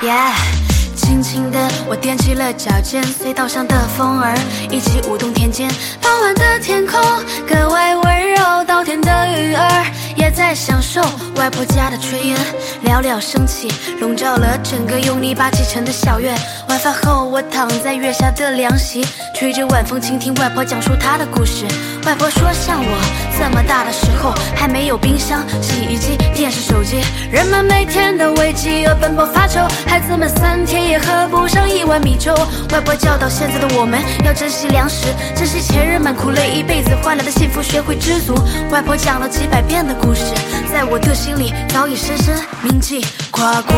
Yeah，轻轻的我踮起了脚尖，隧道上的风儿一起舞动田间。傍晚的天空格外，在享受外婆家的炊烟，袅袅升起，笼罩了整个用泥巴砌成的小院。晚饭后，我躺在月下的凉席，吹着晚风，倾听外婆讲述她的故事。外婆说，像我这么大的时候，还没有冰箱、洗衣机、电视、手机，人们每天都为饥饿奔波发愁，孩子们三天也喝不上碗米粥。外婆教导现在的我们要珍惜粮食，珍惜前人们苦累一辈子换来的幸福，学会知足。外婆讲了几百遍的故事，在我的心里早已深深铭记。跨过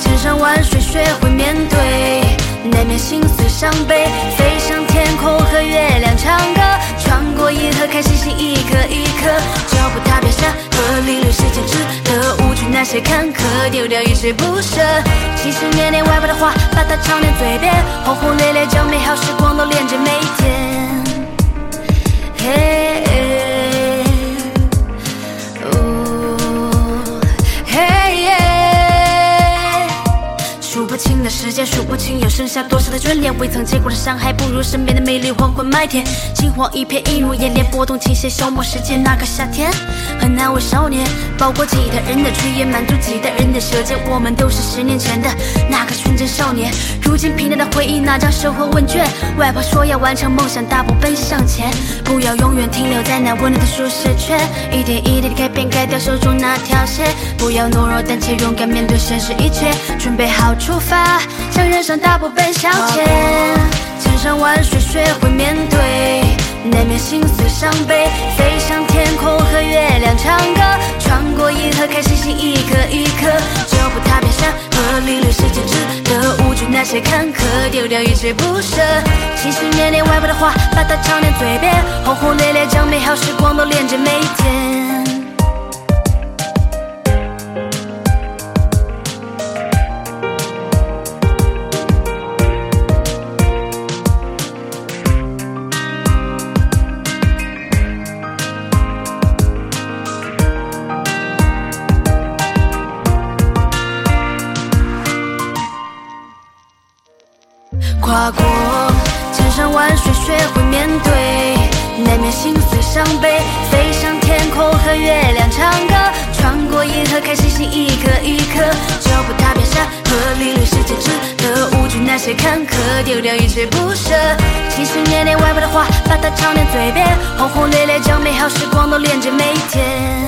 千山万水，学会面对。难免心碎伤悲，飞向天空和月亮唱歌，穿过银河看星星一颗一颗，脚步踏遍山河，领略世间值得，无惧那些坎坷，丢掉一些不舍。心心念念外婆的话，把它常念嘴边，不清的时间，数不清又剩下多少的眷恋，未曾见过的伤害，不如身边的美丽。黄昏麦田，金黄一片，映入眼帘，拨动琴弦，消磨时间。那个夏天，很难为少年，包裹几代人的炊烟，满足几代人的舌尖。我们都是十年前的那个纯真少年，如今平淡的回忆，那张生活问卷？外婆说要完成梦想，大步奔向前，不要永远停留在那温暖的舒适圈，一点一点的改变，改掉手中那条线，不要懦弱，但且勇敢面对现实一切，准备好出发发，向人生大步奔向前。千山万水，学会面对，难免心碎伤悲，飞向天空和月亮唱歌，穿过银河看星星一颗一颗，脚步踏遍山河，领略世间值得，无惧那些坎坷，丢掉一切不舍。心心念念外婆的话，把它常念嘴边，轰轰烈烈将美好时光都连接每天。跨过千山万水，学会面对，难免心碎伤悲，飞向天空和月亮唱歌，穿过银河看星星一颗一颗，脚步踏遍山河，领略世间值得，无惧那些坎坷，丢掉一切不舍。心心念念外婆的话，把它常念嘴边，轰轰烈烈将美好时光都连接每天。